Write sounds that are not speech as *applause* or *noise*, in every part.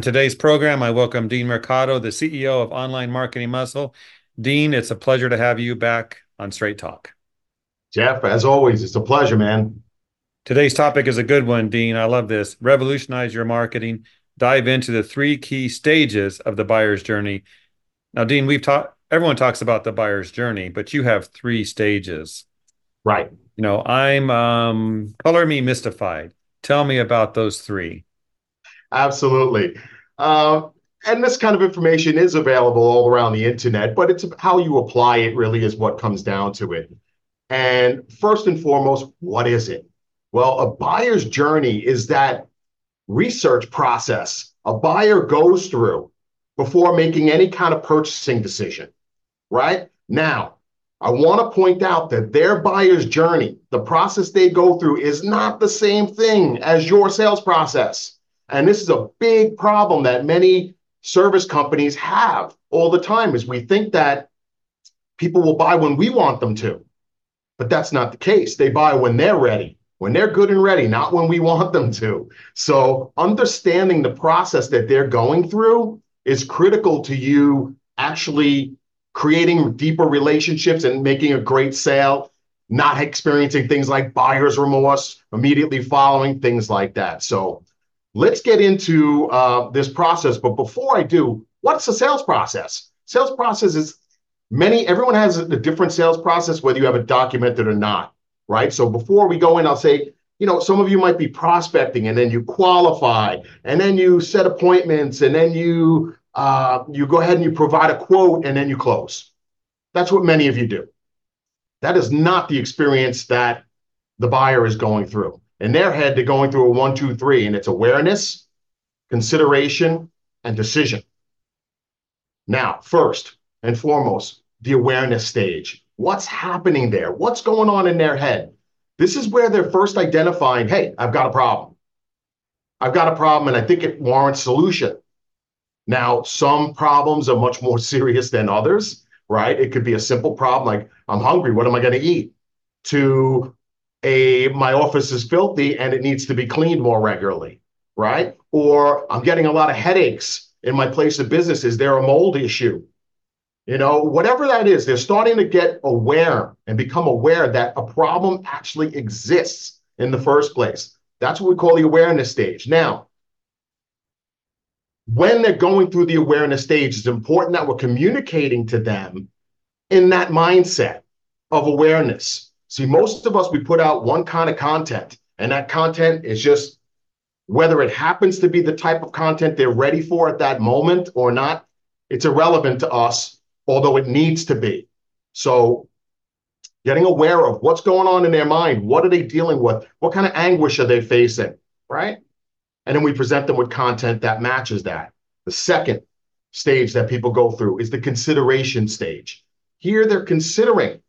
On today's program, I welcome Dean Mercado, the CEO of Online Marketing Muscle. Dean, it's a pleasure to have you back on Straight Talk. Jeff, as always, it's a pleasure, man. Today's topic is a good one, Dean. I love this. Revolutionize your marketing. Dive into the three key stages of the buyer's journey. Now, Dean, we've talked, everyone talks about the buyer's journey, but you have three stages. Right. You know, I'm um, color me mystified. Tell me about those three. Absolutely. Uh, and this kind of information is available all around the internet, but it's how you apply it really is what comes down to it. And first and foremost, what is it? Well, a buyer's journey is that research process a buyer goes through before making any kind of purchasing decision, right? Now, I want to point out that their buyer's journey, the process they go through, is not the same thing as your sales process. And this is a big problem that many service companies have all the time is we think that people will buy when we want them to. But that's not the case. They buy when they're ready, when they're good and ready, not when we want them to. So understanding the process that they're going through is critical to you actually creating deeper relationships and making a great sale, not experiencing things like buyer's remorse immediately following, things like that. So let's get into uh, this process. But before I do, what's the sales process? Sales process is many, everyone has a different sales process, whether you have it documented or not, right? So before we go in, I'll say, you know, some of you might be prospecting and then you qualify and then you set appointments and then you uh, you go ahead and you provide a quote and then you close. That's what many of you do. That is not the experience that the buyer is going through. In their head, they're going through a one, two, three, and it's awareness, consideration, and decision. Now, first and foremost, the awareness stage. What's happening there? What's going on in their head? This is where they're first identifying hey, I've got a problem. I've got a problem, and I think it warrants solution. Now, some problems are much more *laughs* serious than others, right? It could be a simple problem like, I'm hungry, what am I going to eat? To a, my office is filthy and it needs to be cleaned more regularly, right? Or I'm getting a lot of headaches in my place of business. Is there a mold issue? You know, whatever that is, they're starting to get aware and become aware that a problem actually exists in the first place. That's what we call the awareness stage. Now, when they're going through the awareness stage, it's important that we're communicating to them in that mindset of awareness. See, most of us, we put out one kind of content, and that content is just whether it happens to be the type of content they're ready for at that moment or not, it's irrelevant to us, although it needs to be. So, getting aware of what's going on in their mind, what are they dealing with, what kind of anguish are they facing, right? and then we present them with content that matches that. The second stage that people go through is the consideration stage. Here they're considering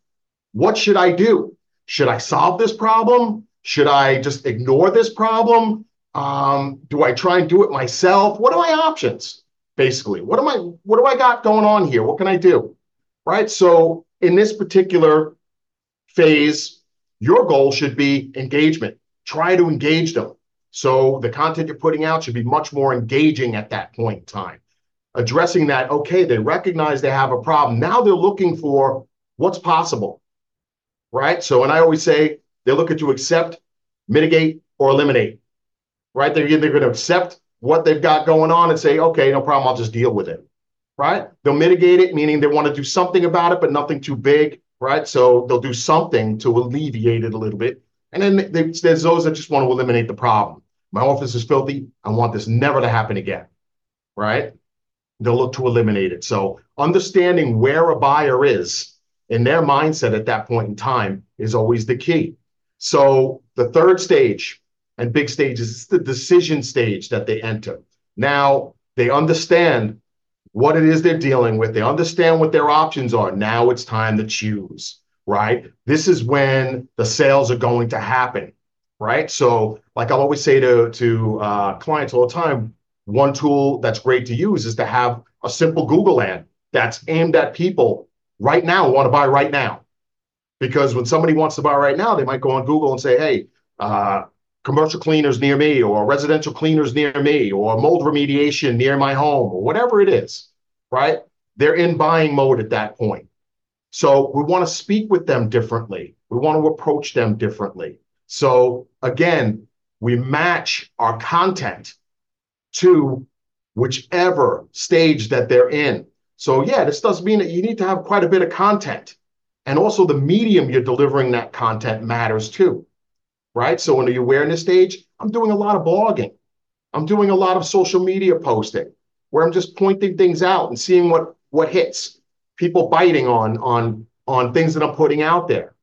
what should I do? Should I solve this problem? Should I just ignore this problem? Um, do I try and do it myself? What are my options? Basically, what am I? What do I got going on here? What can I do? Right. So in this particular phase, your goal should be engagement. Try to engage them. So the content you're putting out should be much more engaging at that point in time. Addressing that, okay, they recognize they have a problem. Now they're looking for what's possible, right? So, and I always say they're looking to accept, mitigate, or eliminate, right? They're either going to accept what they've got going on and say, okay, no problem, I'll just deal with it, right? They'll mitigate it, meaning they want to do something about it, but nothing too big, right? So they'll do something to alleviate it a little bit. And then they, there's those that just want to eliminate the problem. My office is filthy. I want this never to happen again. Right? They'll look to eliminate it. So understanding where a buyer is in their mindset at that point in time is always the key. So the third stage and big stage is the decision stage that they enter. Now they understand what it is they're dealing with. They understand what their options are. Now it's time to choose right? This is when the sales are going to happen, right? So, like I always say to to uh, clients all the time, one tool that's great to use is to have a simple Google ad that's aimed at people right now want to buy right now. Because when somebody wants to buy right now, they might go on Google and say, "Hey, uh, commercial cleaners near me or residential cleaners near me or mold remediation near my home or whatever it is, right? They're in buying mode at that point. So we want to speak with them differently. We want to approach them differently. So again, we match our content to whichever stage that they're in. So yeah, this does mean that you need to have quite a bit of content. And also the medium you're delivering that content matters too right? So in the awareness stage, I'm doing a lot of blogging. I'm doing a lot of social media posting where I'm just pointing things out and seeing what what hits. People biting on on on things that I'm putting out there.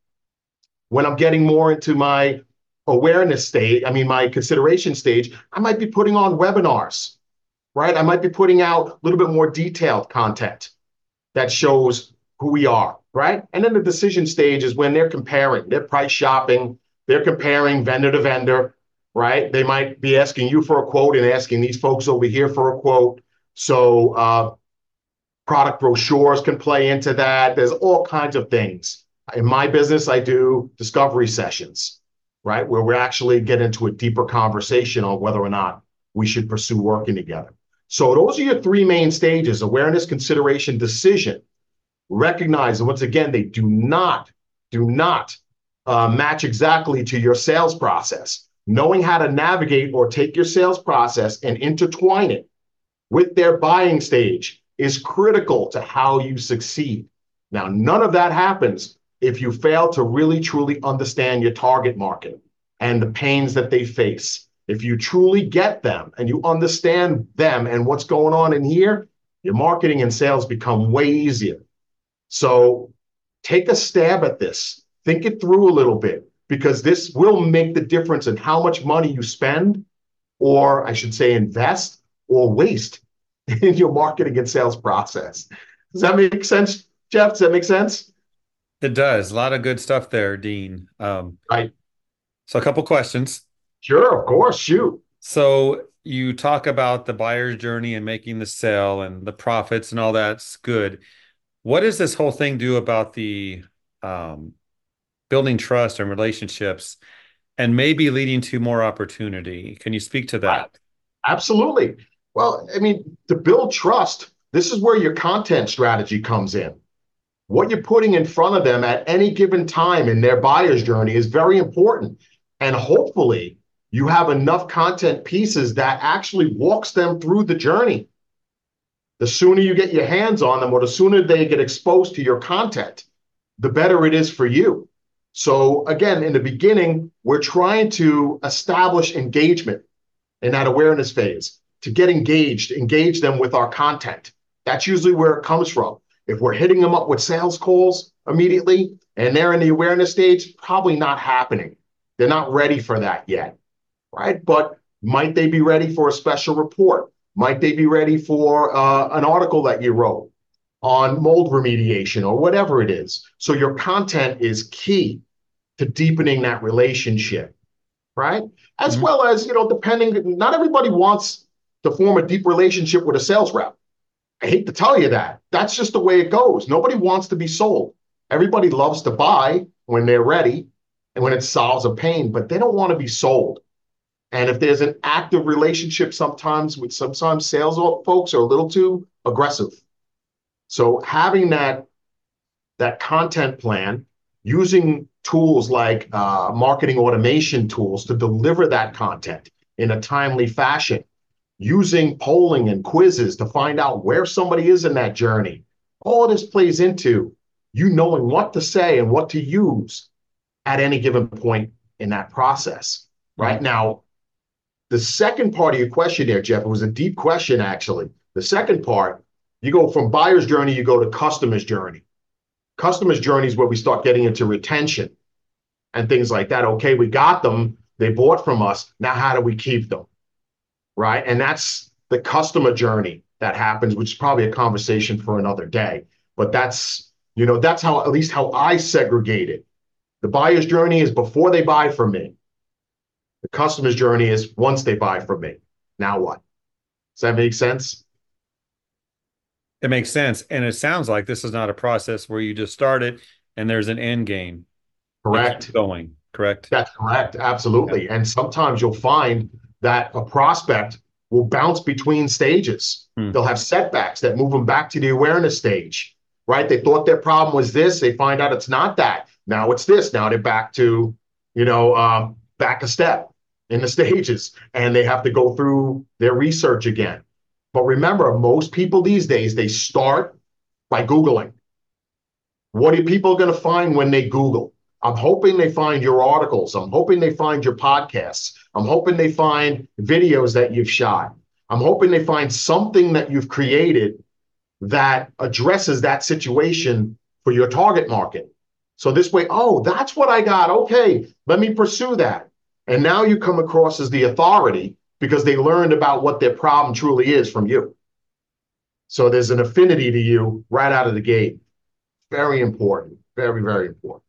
When I'm getting more into my awareness stage, I mean my consideration stage, I might be putting on webinars, right? I might be putting out a little bit more detailed content that shows who we are, right? And then the decision stage is when they're comparing, they're price shopping, they're comparing vendor to vendor, right? They might be asking you for a quote and asking these folks over here for a quote. So uh, product brochures can play into that. There's all kinds of things. In my business, I do discovery sessions, right? Where we actually get into a deeper conversation on whether or not we should pursue working together. So those are your three main stages awareness, consideration, decision. Recognize, and once again, they do not, do not uh, match exactly to your sales process. Knowing how to navigate or take your sales process and intertwine it with their buying stage is critical to how you succeed. Now, none of that happens if you fail to really truly understand your target market and the pains that they face. If you truly get them and you understand them and what's going on in here, your marketing and sales become way easier. So take a stab at this. Think it through a little bit because this will make the difference in how much money you spend, or I should say, invest or waste *laughs* in your marketing and sales process. Does that make sense, Jeff? Does that make sense? It does. A lot of good stuff there, Dean. Um, right. So, a couple questions. Sure, of course. Shoot. So, you talk about the buyer's journey and making the sale and the profits and all that's good. What does this whole thing do about the um, building trust and relationships and maybe leading to more opportunity. Can you speak to that? Absolutely. Well, I mean, to build trust, this is where your content strategy comes in. What you're putting in front of them at any given time in their buyer's journey is very important. And hopefully, you have enough content pieces that actually walks them through the journey. The sooner you get your hands on them or the sooner they get exposed to your content, the better it is for you. So again, in the beginning, we're trying to establish engagement in that awareness phase to get engaged, engage them with our content. That's usually where it comes from. If we're hitting them up with sales calls immediately and they're in the awareness stage, probably not happening. They're not ready for that yet, right? But might they be ready for a special report? Might they be ready for uh, an article that you wrote on mold remediation or whatever it is? So your content is key to deepening that relationship, right? As mm-hmm. well as, you know, depending, not everybody wants to form a deep relationship with a sales rep. I hate to tell you that. That's just the way it goes. Nobody wants to be sold. Everybody loves to buy when they're ready and when it solves a pain, but they don't want to be sold. And if there's an active relationship sometimes with sometimes sales folks are a little too aggressive. So having that that content plan, using tools like uh, marketing automation tools to deliver that content in a timely fashion, using polling and quizzes to find out where somebody is in that journey. All of this plays into you knowing what to say and what to use at any given point in that process. Right now, the second part of your question there, Jeff, it was a deep question actually. The second part, you go from buyer's journey, you go to customer's journey. Customer's journey is where we start getting into retention and things like that. Okay, we got them. They bought from us. Now, how do we keep them? Right. And that's the customer journey that happens, which is probably a conversation for another day. But that's, you know, that's how, at least how I segregate it. The buyer's journey is before they buy from me. The customer's journey is once they buy from me. Now what? Does that make sense? It makes sense. And it sounds like this is not a process where you just start it and there's an end game. Correct. Going. correct? That's correct. Absolutely. Yeah. And sometimes you'll find that a prospect will bounce between stages. Hmm. They'll have setbacks that move them back to the awareness stage, right? They thought their problem was this. They find out it's not that. Now it's this. Now they're back to, you know, um, back a step in the *laughs* stages and they have to go through their research again. But remember, most people these days, they start by Googling. What are people going to find when they Google? I'm hoping they find your articles. I'm hoping they find your podcasts. I'm hoping they find videos that you've shot. I'm hoping they find something that you've created that addresses that situation for your target market. So this way, oh, that's what I got. Okay, let me pursue that. And now you come across as the authority because they learned about what their problem truly is from you. So there's an affinity to you right out of the gate. Very important. Very, very important.